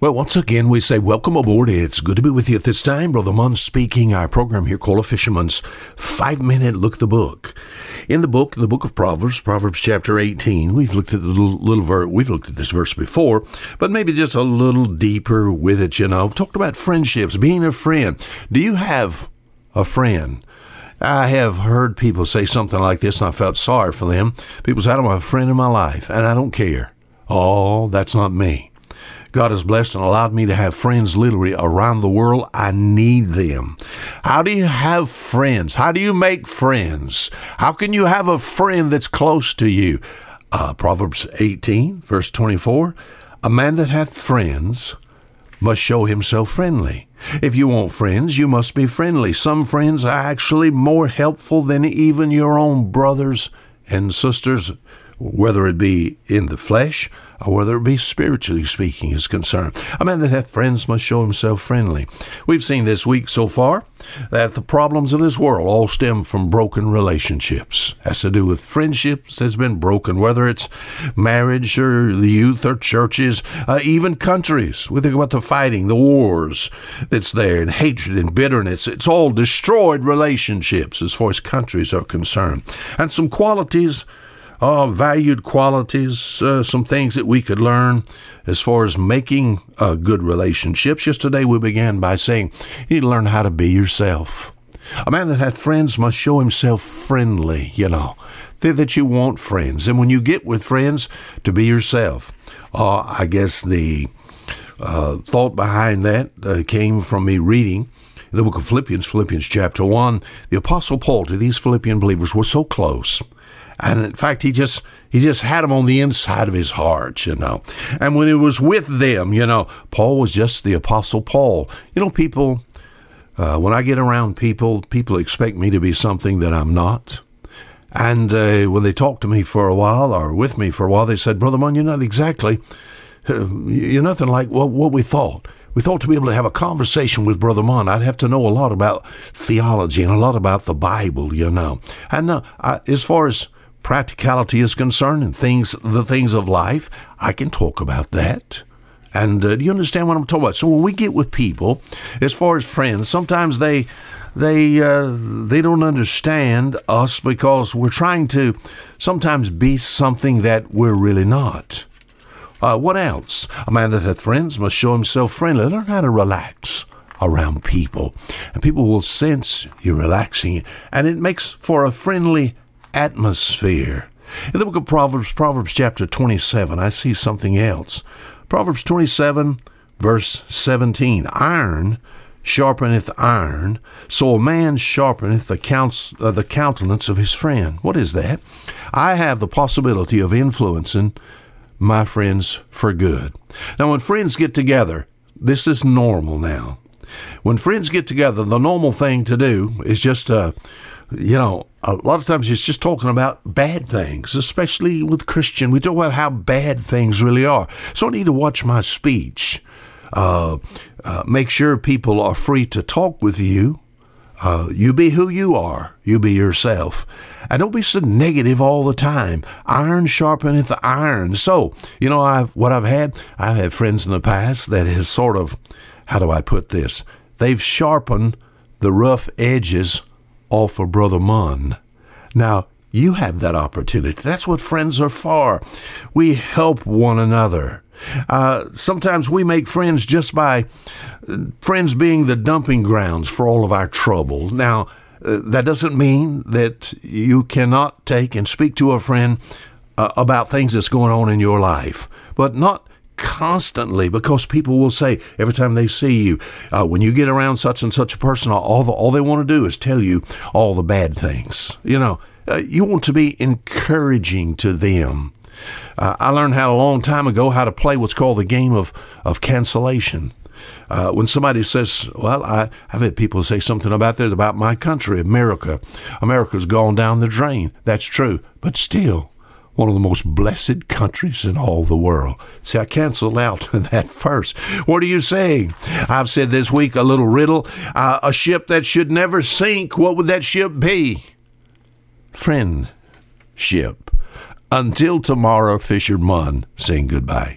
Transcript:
Well, once again, we say welcome aboard. It's good to be with you at this time. Brother Munn speaking. Our program here called A Fisherman's Five Minute Look at the Book. In the book, the book of Proverbs, Proverbs chapter 18, we've looked at the little, little verse, we've looked at this verse before, but maybe just a little deeper with it, you know. We've talked about friendships, being a friend. Do you have a friend? I have heard people say something like this, and I felt sorry for them. People say, I don't have a friend in my life, and I don't care. Oh, that's not me. God has blessed and allowed me to have friends literally around the world. I need them. How do you have friends? How do you make friends? How can you have a friend that's close to you? Uh, Proverbs 18, verse 24 A man that hath friends must show himself friendly. If you want friends, you must be friendly. Some friends are actually more helpful than even your own brothers and sisters, whether it be in the flesh or whether it be spiritually speaking is concerned. A man that hath friends must show himself friendly. We've seen this week so far that the problems of this world all stem from broken relationships. Has to do with friendships that's been broken, whether it's marriage or the youth or churches, uh, even countries. We think about the fighting, the wars that's there, and hatred and bitterness. It's all destroyed relationships as far as countries are concerned. And some qualities uh, valued qualities, uh, some things that we could learn as far as making uh, good relationships. Yesterday we began by saying you need to learn how to be yourself. A man that hath friends must show himself friendly, you know. That you want friends. And when you get with friends, to be yourself. Uh, I guess the uh, thought behind that uh, came from me reading the book of Philippians, Philippians chapter 1. The Apostle Paul to these Philippian believers was so close and in fact, he just he just had them on the inside of his heart, you know. And when he was with them, you know, Paul was just the apostle Paul. You know, people uh, when I get around people, people expect me to be something that I'm not. And uh, when they talk to me for a while or with me for a while, they said, Brother Munn, you're not exactly, you're nothing like what, what we thought. We thought to be able to have a conversation with Brother Munn, I'd have to know a lot about theology and a lot about the Bible, you know. And uh, I, as far as practicality is concerned and things, the things of life, I can talk about that. And uh, do you understand what I'm talking about? So when we get with people, as far as friends, sometimes they they uh, they don't understand us because we're trying to sometimes be something that we're really not. Uh, what else? A man that hath friends must show himself friendly. Learn how to relax around people, and people will sense you relaxing, and it makes for a friendly atmosphere. In the book of Proverbs, Proverbs chapter 27, I see something else. Proverbs 27, verse 17 Iron sharpeneth iron, so a man sharpeneth the, counts, uh, the countenance of his friend. What is that? I have the possibility of influencing my friends for good. Now, when friends get together, this is normal now. When friends get together, the normal thing to do is just, uh, you know, a lot of times it's just talking about bad things, especially with Christian. We talk about how bad things really are. So I need to watch my speech. Uh, uh, make sure people are free to talk with you. Uh, you be who you are. You be yourself. And don't be so negative all the time. Iron sharpeneth iron. So, you know, I've what I've had, I've had friends in the past that has sort of, how do I put this? They've sharpened the rough edges all for Brother Munn. Now, you have that opportunity. That's what friends are for. We help one another. Uh, sometimes we make friends just by uh, friends being the dumping grounds for all of our trouble. Now, uh, that doesn't mean that you cannot take and speak to a friend uh, about things that's going on in your life, but not constantly because people will say every time they see you, uh, when you get around such and such a person, all the, all they want to do is tell you all the bad things. You know, uh, you want to be encouraging to them. Uh, I learned how a long time ago how to play what's called the game of of cancellation. Uh, when somebody says, "Well, I, have had people say something about this about my country, America. America's gone down the drain." That's true, but still, one of the most blessed countries in all the world. See, I canceled out that first. What are you saying? I've said this week a little riddle. Uh, a ship that should never sink, what would that ship be? Friendship. Until tomorrow, Fisher Munn, saying goodbye.